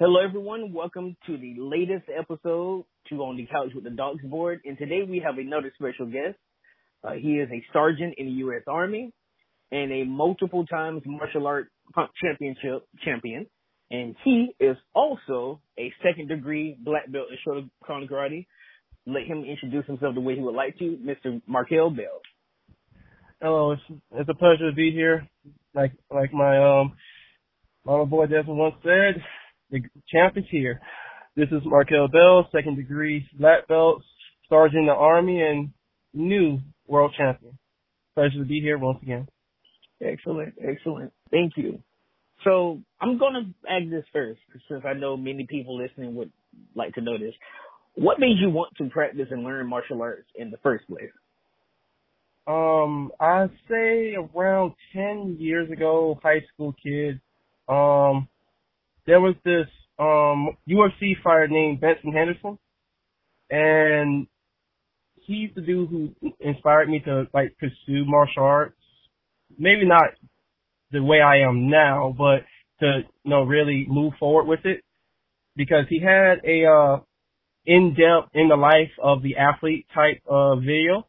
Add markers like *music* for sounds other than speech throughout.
Hello, everyone. Welcome to the latest episode to On the Couch with the Dogs Board. And today we have another special guest. Uh, he is a sergeant in the U.S. Army and a multiple times martial art championship champion. And he is also a second degree black belt in Shotokan Karate. Let him introduce himself the way he would like to, Mr. Marcal Bell. Hello, it's, it's a pleasure to be here. Like like my um my boy Desmond once said, the champ is here. This is Marcal Bell, second degree black belt, sergeant in the army, and new world champion. Pleasure to be here once again. Excellent, excellent. Thank you. So I'm gonna ask this first, since I know many people listening would like to know this. What made you want to practice and learn martial arts in the first place? Um, I say around ten years ago, high school kid. Um, there was this um UFC fighter named Benson Henderson, and he's the dude who inspired me to like pursue martial arts. Maybe not the way I am now, but to you know really move forward with it because he had a uh in depth in the life of the athlete type of video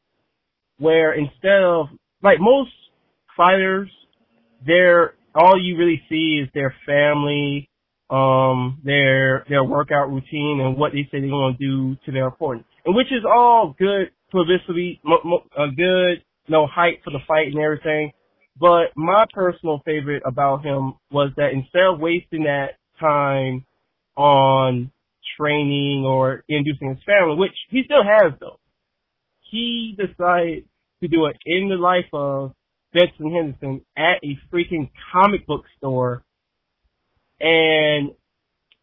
where instead of like most fighters, they're all you really see is their family, um, their their workout routine and what they say they're going to do to their opponent, and which is all good publicity, a good you know hype for the fight and everything. But my personal favorite about him was that instead of wasting that time on training or inducing his family, which he still has though, he decided to do it in the life of Benson Henderson at a freaking comic book store. And,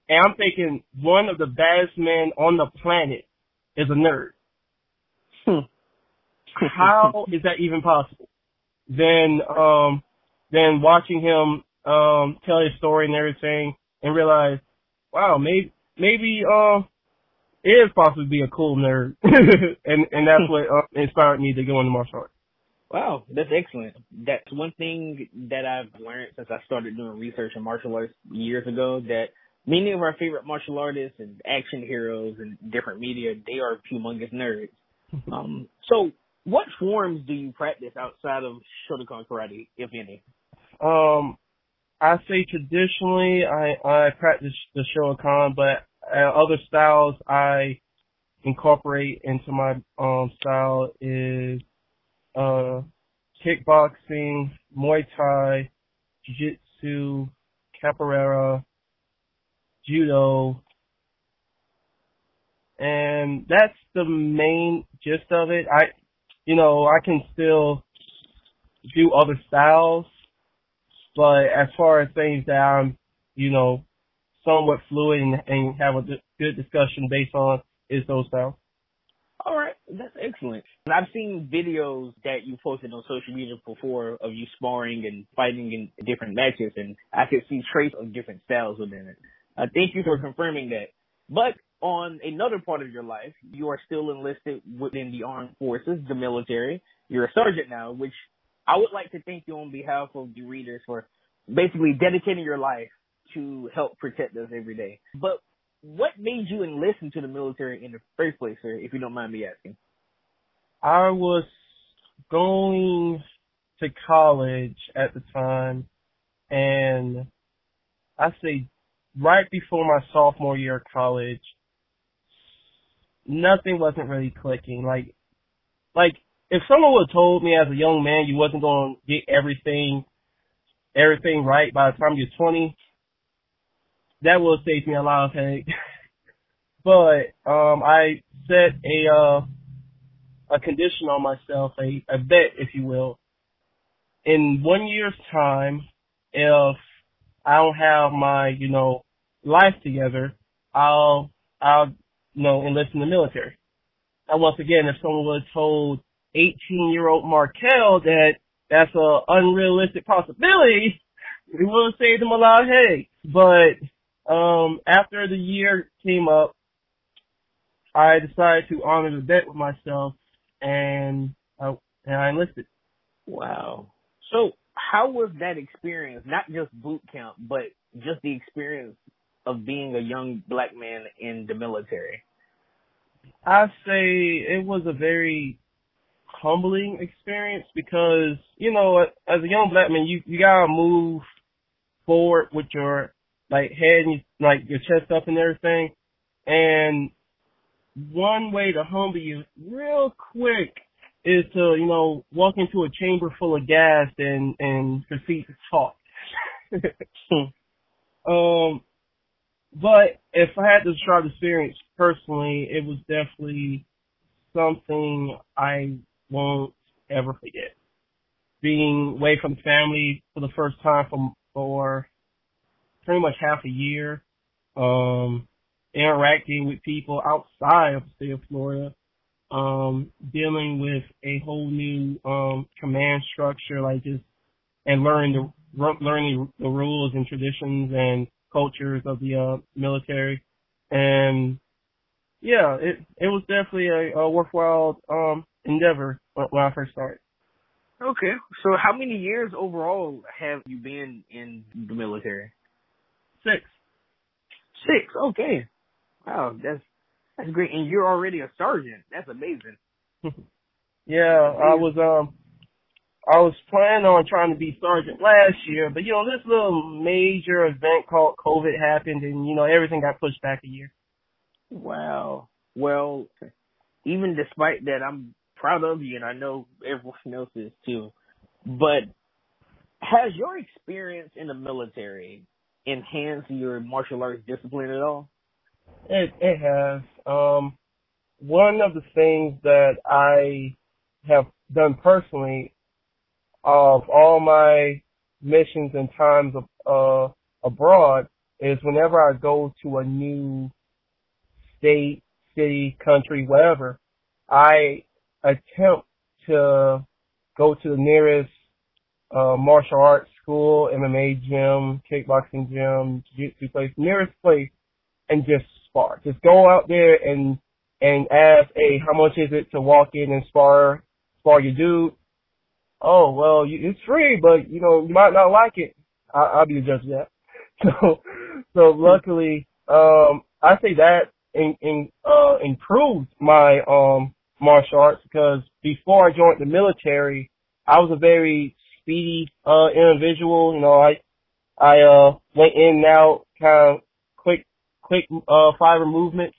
and I'm thinking one of the baddest men on the planet is a nerd. Hmm. How *laughs* is that even possible? Then, um, then watching him, um, tell his story and everything and realize, wow, maybe, maybe, uh, it is possible to be a cool nerd. *laughs* and, and that's what uh, inspired me to go into martial arts. Wow, that's excellent. That's one thing that I've learned since I started doing research in martial arts years ago that many of our favorite martial artists and action heroes and different media, they are humongous nerds. *laughs* um, so what forms do you practice outside of Shotokan karate, if any? Um, I say traditionally I, I practice the Shotokan, but uh, other styles I incorporate into my um style is uh, kickboxing, Muay Thai, Jiu-Jitsu, Capoeira, Judo, and that's the main gist of it. I, you know, I can still do other styles, but as far as things that I'm, you know, somewhat fluid and, and have a good discussion based on is those styles. All right, that's excellent. I've seen videos that you posted on social media before of you sparring and fighting in different matches, and I could see traits of different styles within it. Uh, thank you for confirming that. But on another part of your life, you are still enlisted within the armed forces, the military. You're a sergeant now, which I would like to thank you on behalf of the readers for basically dedicating your life to help protect us every day. But what made you enlist into the military in the first place, sir, if you don't mind me asking? I was going to college at the time and I say right before my sophomore year of college, nothing wasn't really clicking. Like, like if someone would have told me as a young man you wasn't going to get everything, everything right by the time you're 20, that will save me a lot of headache. *laughs* but um, I set a uh, a condition on myself, a, a bet, if you will. In one year's time, if I don't have my, you know, life together, I'll, I'll, you know, enlist in the military. And once again, if someone would have told 18 year old Marcal that that's a unrealistic possibility, *laughs* it would have saved him a lot of headache. But um, after the year came up, I decided to honor the debt with myself, and I, and I enlisted. Wow. So, how was that experience? Not just boot camp, but just the experience of being a young black man in the military? I say it was a very humbling experience because you know, as a young black man, you you gotta move forward with your like head and like your chest up and everything. And one way to humble you real quick is to you know walk into a chamber full of gas and and proceed to talk. *laughs* um, but if I had to describe the experience personally, it was definitely something I won't ever forget. Being away from family for the first time for, for pretty much half a year, um, interacting with people outside of the state of Florida, um, dealing with a whole new um, command structure, like just and learning the learning the rules and traditions and cultures of the uh, military, and yeah, it it was definitely a, a worthwhile um, endeavor when I first started. Okay, so how many years overall have you been in the military? Six. Six. Okay. Wow, that's that's great. And you're already a sergeant. That's amazing. *laughs* yeah, I was um I was planning on trying to be sergeant last year, but you know, this little major event called COVID happened and you know, everything got pushed back a year. Wow. Well, even despite that, I'm proud of you and I know everyone else is too. But has your experience in the military enhanced your martial arts discipline at all? It it has. Um one of the things that I have done personally of all my missions and times of, uh, abroad is whenever I go to a new state, city, country, whatever, I attempt to go to the nearest uh, martial arts school, MMA gym, kickboxing gym, jiu-jitsu place, nearest place, and just spar. Just go out there and and ask, hey, how much is it to walk in and spar spar your dude? oh well, you, it's free, but you know you might not like it. I, I'll be the judge of that. *laughs* So, so luckily, um, I say that in, in uh, improved my um martial arts because before I joined the military, I was a very speedy uh individual. You know, I I uh went in and out, kind of quick quick uh fiber movement.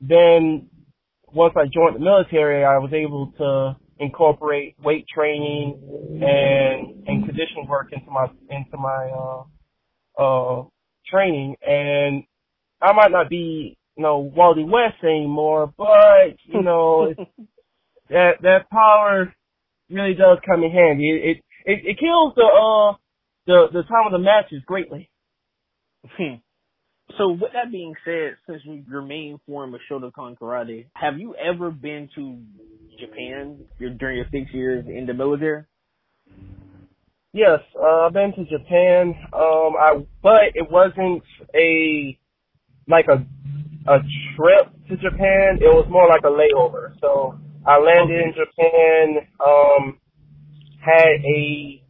Then once I joined the military, I was able to incorporate weight training and and conditioning work into my into my uh uh training and I might not be you know Wally West anymore, but you know *laughs* that that power really does come in handy. It it it, kills the uh the the time of the matches greatly. So with that being said, since your main form of Shotokan karate, have you ever been to Japan during your six years in the military? Yes, uh, I've been to Japan. Um, I but it wasn't a like a a trip to Japan. It was more like a layover. So I landed in Japan. Um, had a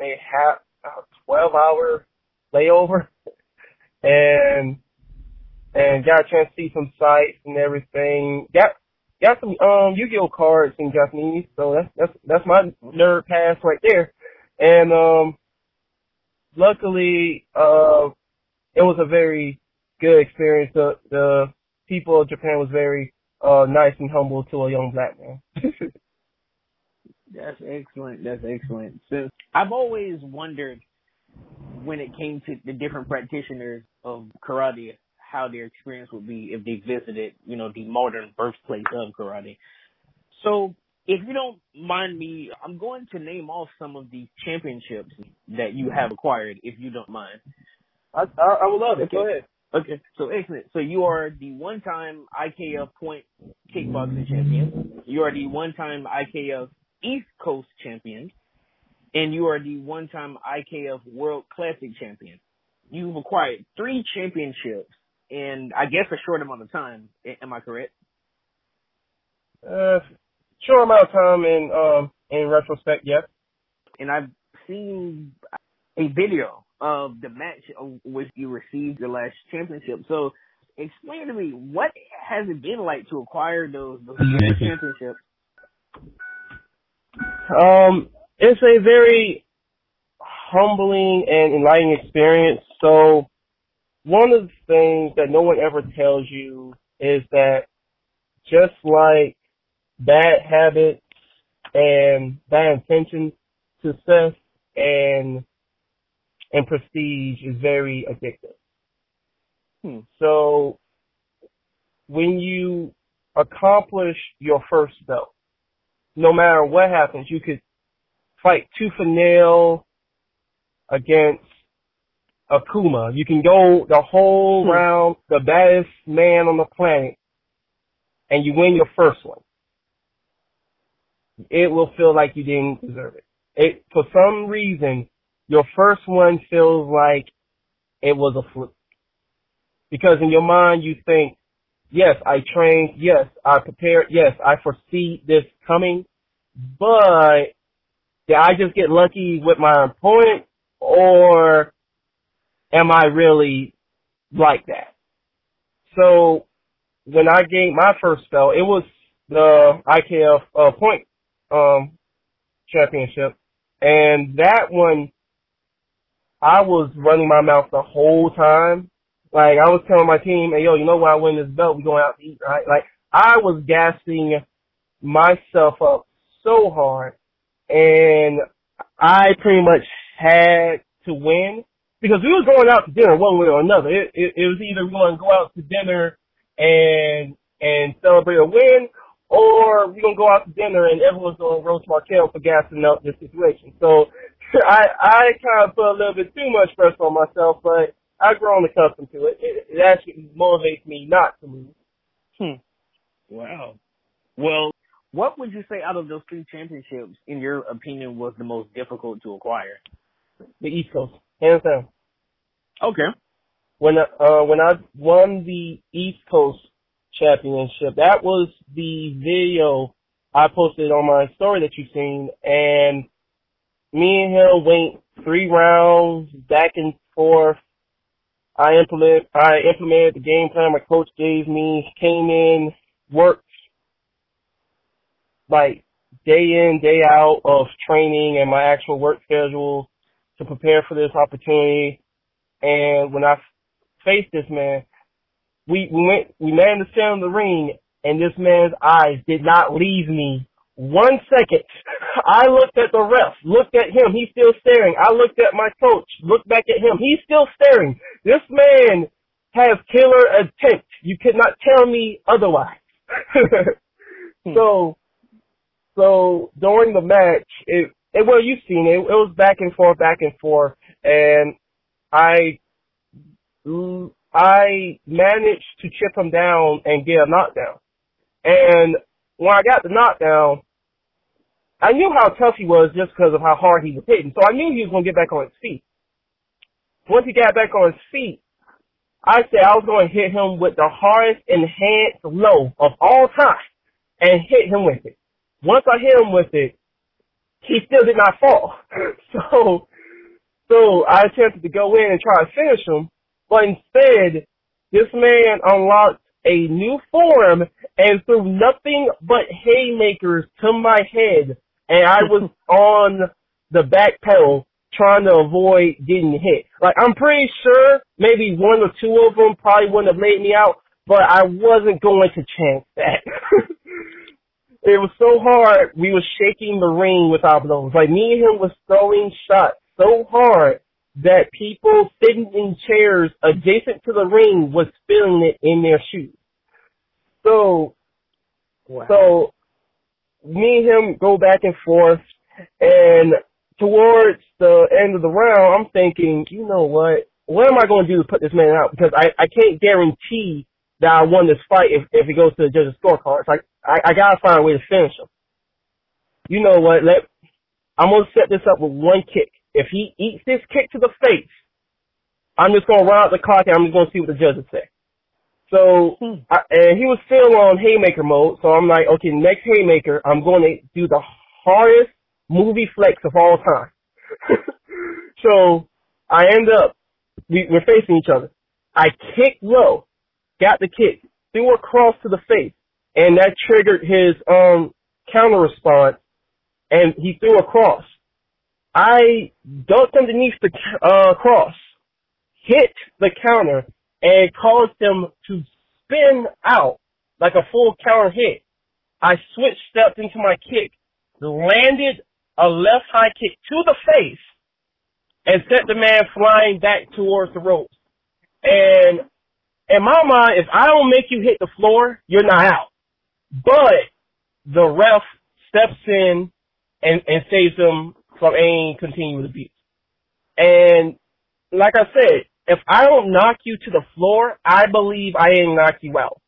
a half a twelve hour layover *laughs* and and got a chance to see some sights and everything. Got got some um Yu-Gi-Oh cards in Japanese, so that's that's that's my nerd pass right there. And um luckily uh it was a very good experience. The the people of Japan was very uh nice and humble to a young black man. *laughs* That's excellent. That's excellent. So I've always wondered when it came to the different practitioners of karate, how their experience would be if they visited, you know, the modern birthplace of karate. So if you don't mind me, I'm going to name off some of the championships that you have acquired, if you don't mind. I, I, I would love it. Okay. Go ahead. Okay, so excellent. So you are the one-time IKF point kickboxing champion. You are the one-time IKF East Coast champion and you are the one-time IKF World Classic champion. You've acquired three championships in, I guess, a short amount of time. Am I correct? Uh, short amount of time in um in retrospect, yes. And I've seen a video of the match of which you received your last championship. So explain to me what has it been like to acquire those, those championships? Um, it's a very humbling and enlightening experience. So one of the things that no one ever tells you is that just like bad habits and bad intentions, success and and prestige is very addictive. Hmm. So when you accomplish your first belt, no matter what happens, you could fight tooth and nail against Akuma. You can go the whole hmm. round, the baddest man on the planet, and you win your first one. It will feel like you didn't deserve it. It, for some reason, your first one feels like it was a fluke. Because in your mind you think, yes, I trained, yes, I prepared, yes, I foresee this coming, but did I just get lucky with my opponent or am I really like that? So when I gained my first spell, it was the IKF uh, point um, championship, and that one I was running my mouth the whole time. Like I was telling my team, "Hey, yo, you know why I win this belt? We going out to eat, right?" Like I was gassing myself up so hard, and I pretty much had to win because we were going out to dinner one way or another. It, it, it was either we going to go out to dinner and and celebrate a win, or we're gonna go out to dinner and everyone's gonna roast Marcal for gassing up the situation. So *laughs* I I kind of put a little bit too much pressure on myself, but I've grown accustomed to it. It, it actually motivates me not to lose. Hmm. Wow. Well, what would you say out of those three championships, in your opinion, was the most difficult to acquire? The East Coast, hands down. Okay. When uh when I won the East Coast championship, that was the video I posted on my story that you've seen, and me and him went three rounds back and forth. I implement I implemented the game plan my coach gave me, came in, worked like day in, day out of training and my actual work schedule to prepare for this opportunity. And when I faced this man, we, we went, we managed to stand in the ring and this man's eyes did not leave me one second. *laughs* I looked at the ref, looked at him, he's still staring. I looked at my coach, looked back at him, he's still staring. This man has killer intent. You cannot tell me otherwise. *laughs* Hmm. so, so during the match, it, it well, you've seen it. It was back and forth, back and forth, and I, I managed to chip him down and get a knockdown. And when I got the knockdown, I knew how tough he was just because of how hard he was hitting. So I knew he was going to get back on his feet. Once he got back on his feet, I said I was going to hit him with the hardest enhanced low of all time and hit him with it. Once I hit him with it, he still did not fall. *laughs* So, so I attempted to go in and try to finish him, but instead, this man unlocked a new form and threw nothing but haymakers to my head and I was *laughs* on the back pedal trying to avoid getting hit. Like I'm pretty sure maybe one or two of them probably wouldn't have laid me out, but I wasn't going to chance that. *laughs* it was so hard. We were shaking the ring with our blows. Like me and him was throwing shots so hard that people sitting in chairs adjacent to the ring was feeling it in their shoes. So, wow. so me and him go back and forth, and towards the end of the round, I'm thinking, you know what? What am I going to do to put this man out? Because I, I can't guarantee that I won this fight if, if it goes to the judges' scorecards. Like, I, I gotta find a way to finish him. You know what? Let, I'm gonna set this up with one kick. If he eats this kick to the face, I'm just gonna run out the clock and I'm just gonna see what the judges say. So, hmm. I, and he was still on haymaker mode. So I'm like, okay, next haymaker, I'm going to do the hardest movie flex of all time. *laughs* so I end up, we, we're facing each other. I kicked low, got the kick, threw a cross to the face, and that triggered his um counter response, and he threw a cross. I ducked underneath the uh, cross, hit the counter, and caused him to spin out like a full counter hit. I switch stepped into my kick, landed a left high kick to the face, and sent the man flying back towards the ropes. And in my mind, if I don't make you hit the floor, you're not out. But the ref steps in and, and saves him from any continued abuse. And like I said, if I don't knock you to the floor, I believe I ain't knocked you out.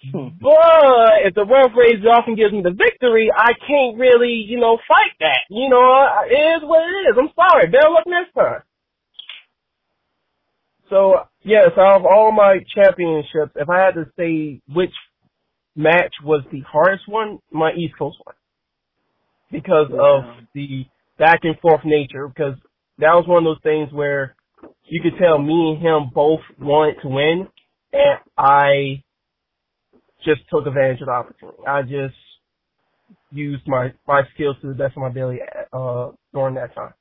Hmm. but if the ref raises off and gives me the victory, I can't really, you know, fight that. You know, it is what it is. I'm sorry. Better luck next time. So yes, out of all my championships, if I had to say which match was the hardest one, my East Coast one, because yeah. of the back and forth nature. Because that was one of those things where you could tell me and him both wanted to win, and I just took advantage of the opportunity. I just used my my skills to the best of my ability uh, during that time.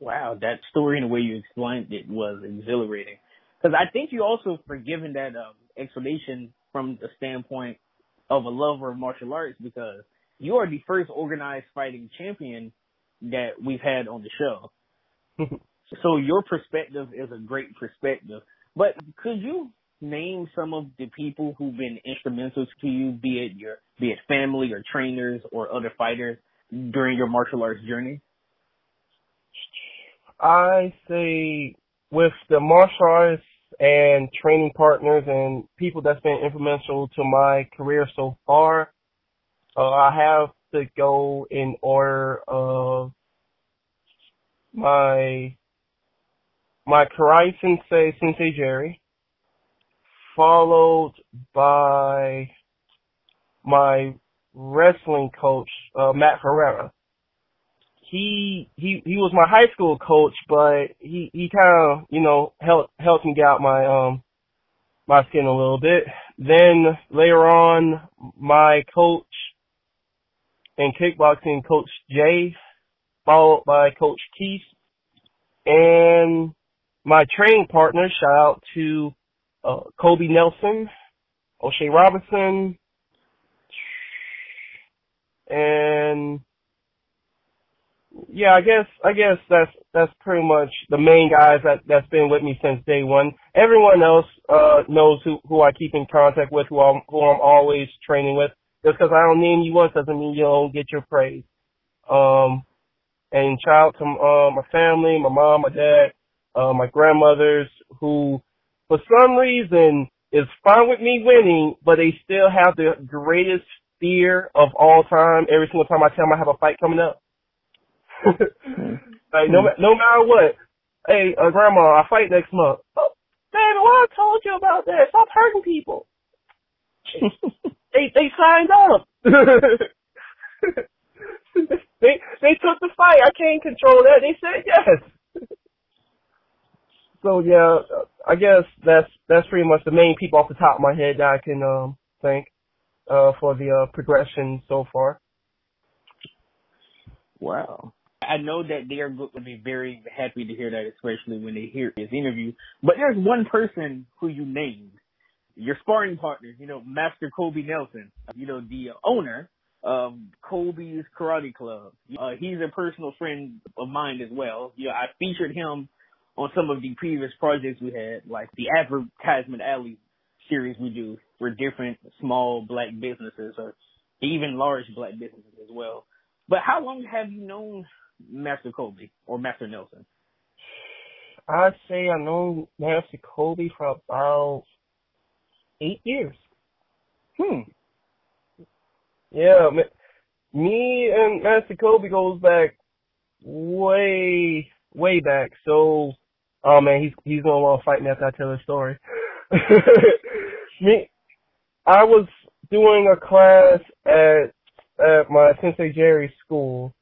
Wow, that story and the way you explained it was exhilarating. Because I think you also for forgiven that um, explanation from the standpoint of a lover of martial arts because you are the first organized fighting champion that we've had on the show. *laughs* so your perspective is a great perspective. But could you name some of the people who've been instrumental to you, be it your be it family or trainers or other fighters during your martial arts journey? I say with the martial arts and training partners and people that's been influential to my career so far, uh, I have to go in order of my my karate sensei, Sensei Jerry, followed by my wrestling coach, uh, Matt Ferreira. He he he was my high school coach, but he he kind of you know helped helped me get out my um my skin a little bit. Then later on, my coach in kickboxing, Coach Jay, followed by Coach Keith, and my training partner. Shout out to uh, Kobe Nelson, O'Shea Robinson, and yeah, I guess I guess that's that's pretty much the main guys that that's been with me since day one. Everyone else uh knows who who I keep in contact with, who I'm who I'm always training with. Just because I don't name you once doesn't mean you don't get your praise. Um, and shout out to uh, my family, my mom, my dad, uh, my grandmothers, who for some reason is fine with me winning, but they still have the greatest fear of all time. Every single time I tell them I have a fight coming up, *laughs* like no no matter what, hey uh, grandma, I fight next month. Oh, baby, what I told you about that? Stop hurting people. *laughs* they they signed up. *laughs* they they took the fight. I can't control that. They said yes so yeah, I guess that's that's pretty much the main people off the top of my head that I can um thank uh for the uh progression so far. Wow. I know that they are going to be very happy to hear that, especially when they hear this interview. But there's one person who you named, your sparring partner, you know, Master Kobe Nelson, you know, the owner of Kobe's Karate Club. Uh, he's a personal friend of mine as well. You know, I featured him on some of the previous projects we had, like the advertisement alley series we do for different small black businesses or even large black businesses as well. But how long have you known Master Kobe or Master Nelson? I'd say I know Master Kobe for about eight years. Hmm. Yeah, me and Master Kobe goes back way, way back. So Oh man, he's he's gonna want to fight me after I tell his story. *laughs* me, I was doing a class at at my Sensei Jerry's school,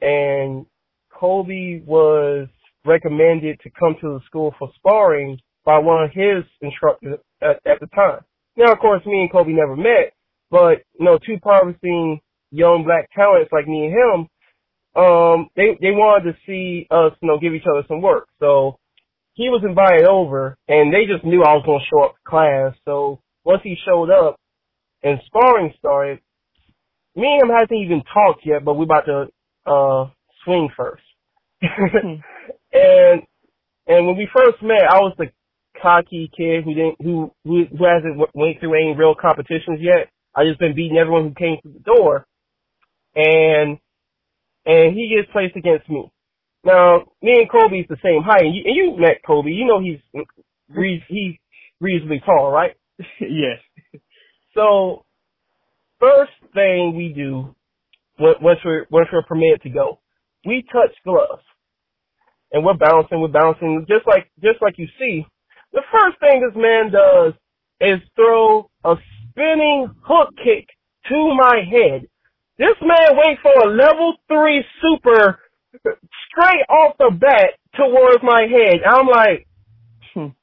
and Kobe was recommended to come to the school for sparring by one of his instructors at, at the time. Now, of course, me and Kobe never met, but you know, two promising young black talents like me and him, um, they they wanted to see us, you know, give each other some work. So he was invited over, and they just knew I was going to show up to class. So once he showed up and sparring started, me and him hasn't even talked yet, but we're about to uh swing first. *laughs* and and when we first met, I was the cocky kid who didn't who who, who hasn't went through any real competitions yet. I just been beating everyone who came through the door, and and he gets placed against me. Now, me and Kobe's the same height, and you, and you met Kobe. You know he's he's reasonably tall, right? *laughs* yes. So, first thing we do once we're once we're permitted to go, we touch gloves, and we're bouncing, we're bouncing, just like just like you see. The first thing this man does is throw a spinning hook kick to my head. This man waits for a level three super straight off the bat towards my head. I'm like, hmm.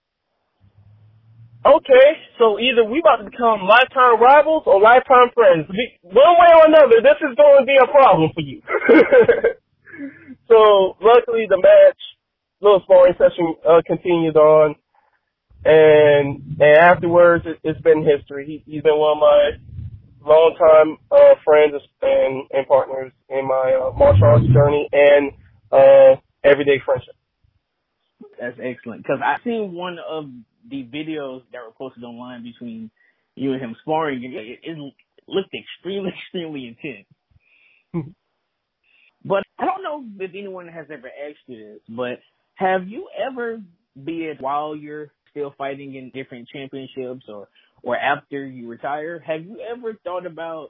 okay, so either we about to become lifetime rivals or lifetime friends. One way or another, this is going to be a problem for you. *laughs* so luckily the match, little sparring session uh, continued on, and and afterwards it, has been history. He, he's been one of my longtime uh, friends and, and partners in my uh, martial arts journey and uh, everyday friendship. That's excellent because I seen one of the videos that were posted online between you and him sparring, and it, it looked extremely, *laughs* extremely intense. *laughs* but I don't know if anyone has ever asked you this, but have you ever, be it while you're still fighting in different championships or or after you retire, have you ever thought about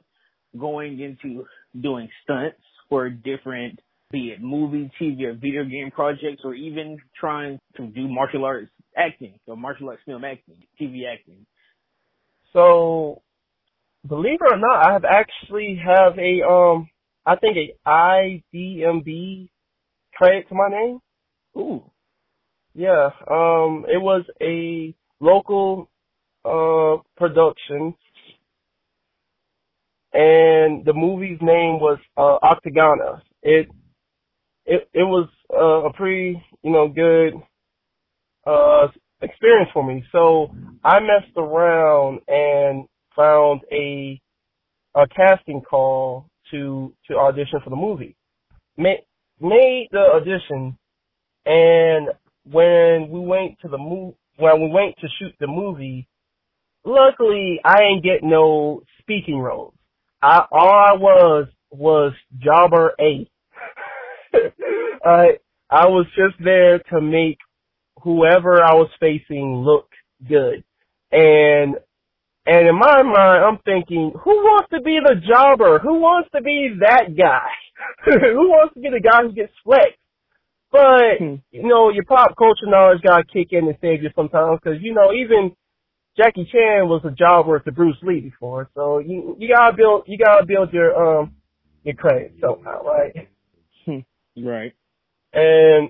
going into doing stunts for different be it movie, TV, or video game projects, or even trying to do martial arts acting or martial arts film acting, TV acting? So, believe it or not, I have actually have a um, I think a IDMB credit to my name. Ooh. Yeah. Um, it was a local uh production and the movie's name was uh Octagona. It it it was uh, a pretty you know good uh experience for me. So I messed around and found a a casting call to to audition for the movie. Made made the audition, and when we went to the move when we went to shoot the movie, luckily I ain't get no speaking roles. I all I was was jobber A. *laughs* I I was just there to make whoever I was facing look good. And and in my mind I'm thinking, who wants to be the jobber? Who wants to be that guy? *laughs* who wants to be the guy who gets flexed? But hmm. you know, your pop culture knowledge gotta kick in and save you sometimes because you know even Jackie Chan was a jobber to Bruce Lee before, so you you gotta build you gotta build your um your credit somehow, right? Right. And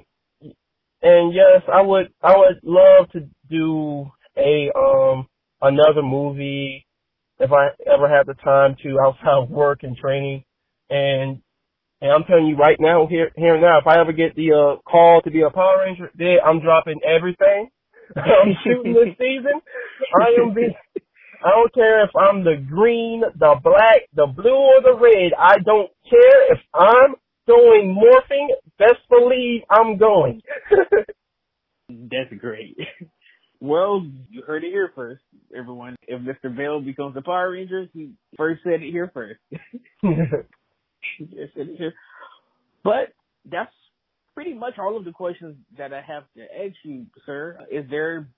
and yes, I would I would love to do a um another movie if I ever have the time to outside of work and training. And and I'm telling you right now, here here now, if I ever get the uh call to be a Power Ranger, then I'm dropping everything. I'm shooting this season. I am I don't care if I'm the green, the black, the blue, or the red. I don't care if I'm going morphing, best believe I'm going. *laughs* That's great. Well, you heard it here first, everyone. If Mr. Bell becomes the Power Ranger, he first said it here first. *laughs* *laughs* just said it here. But that's pretty much all of the questions that I have to ask you, sir. Is there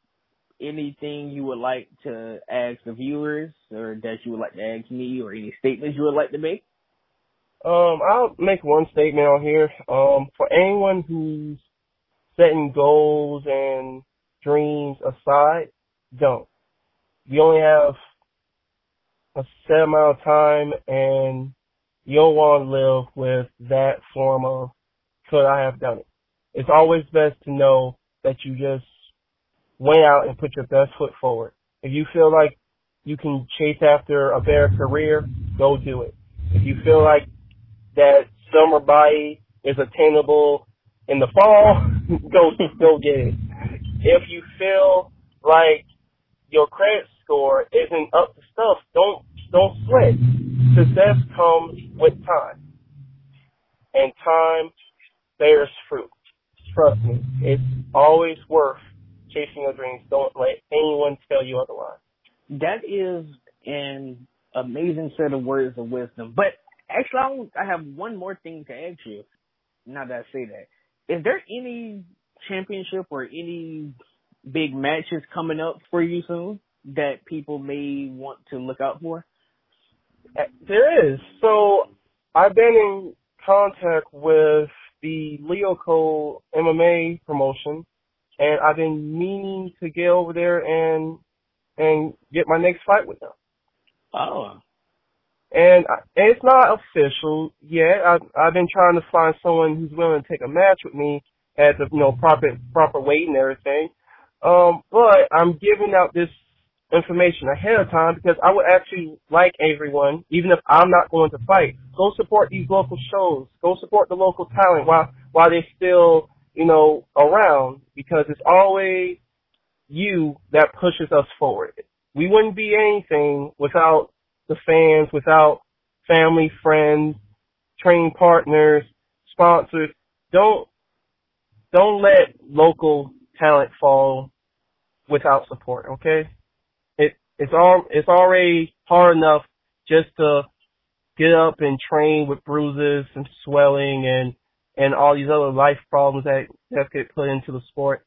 anything you would like to ask the viewers or that you would like to ask me or any statements you would like to make? Um, I'll make one statement on here. Um, for anyone who's setting goals and dreams aside, don't. You only have a set amount of time and you don't want to live with that form of could I have done it. it's always best to know that you just went out and put your best foot forward. If you feel like you can chase after a better career, go do it. If you feel like that summer body is attainable in the fall, *laughs* go go get it. If you feel like your credit score isn't up to stuff, don't don't sweat. Success comes with time, and time bears fruit. Trust me, it's always worth chasing your dreams. Don't let anyone tell you otherwise. That is an amazing set of words of wisdom. But actually, I have one more thing to ask you. Now that I say that, is there any championship or any big matches coming up for you soon that people may want to look out for? There is. So I've been in contact with the Leo Cole MMA promotion, and I've been meaning to get over there and and get my next fight with them. Oh. And, I, and it's not official yet. I've I've been trying to find someone who's willing to take a match with me at the you know proper proper weight and everything. Um, but I'm giving out this information ahead of time because I would actually like everyone, even if I'm not going to fight, go support these local shows, go support the local talent while while they're still, you know, around because it's always you that pushes us forward. We wouldn't be anything without the fans, without family, friends, training partners, sponsors. Don't don't let local talent fall without support, okay? It's all it's already hard enough just to get up and train with bruises and swelling and and all these other life problems that that get put into the sport.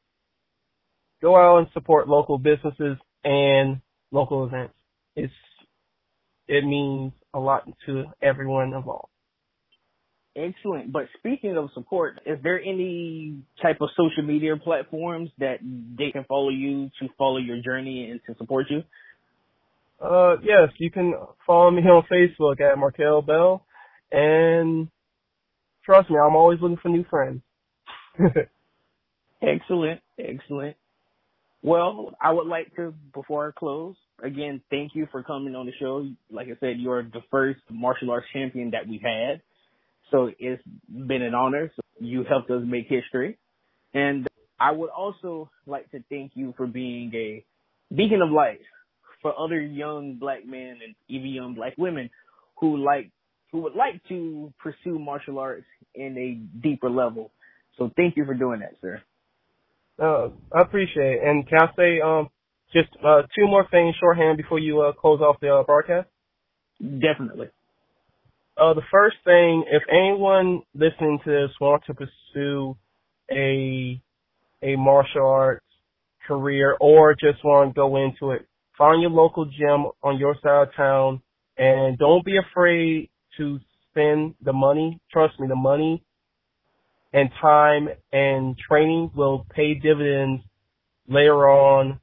Go out and support local businesses and local events. It's it means a lot to everyone involved. Excellent. But speaking of support, is there any type of social media platforms that they can follow you to follow your journey and to support you? Uh, yes, you can follow me on Facebook at Marcal Bell, and trust me, I'm always looking for new friends. *laughs* excellent, excellent. Well, I would like to, before I close, again, thank you for coming on the show. Like I said, you're the first martial arts champion that we've had. So it's been an honor. So you helped us make history. And I would also like to thank you for being a beacon of light for other young black men and even young black women who like who would like to pursue martial arts in a deeper level. So thank you for doing that, sir. Uh, I appreciate it. And can I say um just uh, two more things shorthand before you uh, close off the uh, broadcast? Definitely. Uh, the first thing, if anyone listening to this wants to pursue a a martial arts career or just want to go into it, Find your local gym on your side of town and don't be afraid to spend the money. Trust me, the money and time and training will pay dividends later on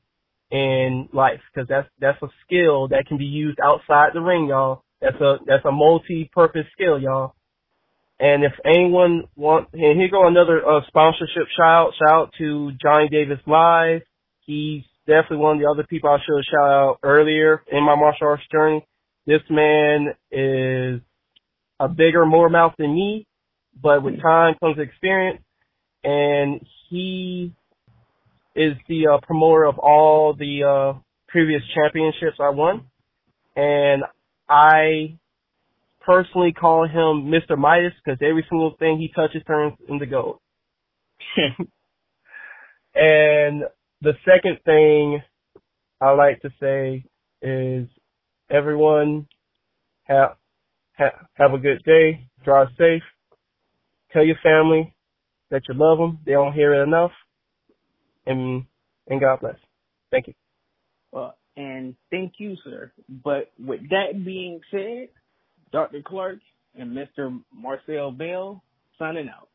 in life because that's that's a skill that can be used outside the ring, y'all. That's a that's a multi-purpose skill, y'all. And if anyone want, and here go another uh, sponsorship shout shout out to Johnny Davis Live. He's definitely one of the other people I should have shout out earlier in my martial arts journey. This man is a bigger, more mouth than me, but with time comes experience, and he is the uh, promoter of all the uh, previous championships I won, and I personally call him Mr. Midas because every single thing he touches turns into gold. *laughs* and the second thing I like to say is everyone have ha, have a good day, drive safe, tell your family that you love them. They don't hear it enough, and and God bless. Thank you. Well, and thank you, sir. But with that being said, Dr. Clark and Mr. Marcal Bell signing out.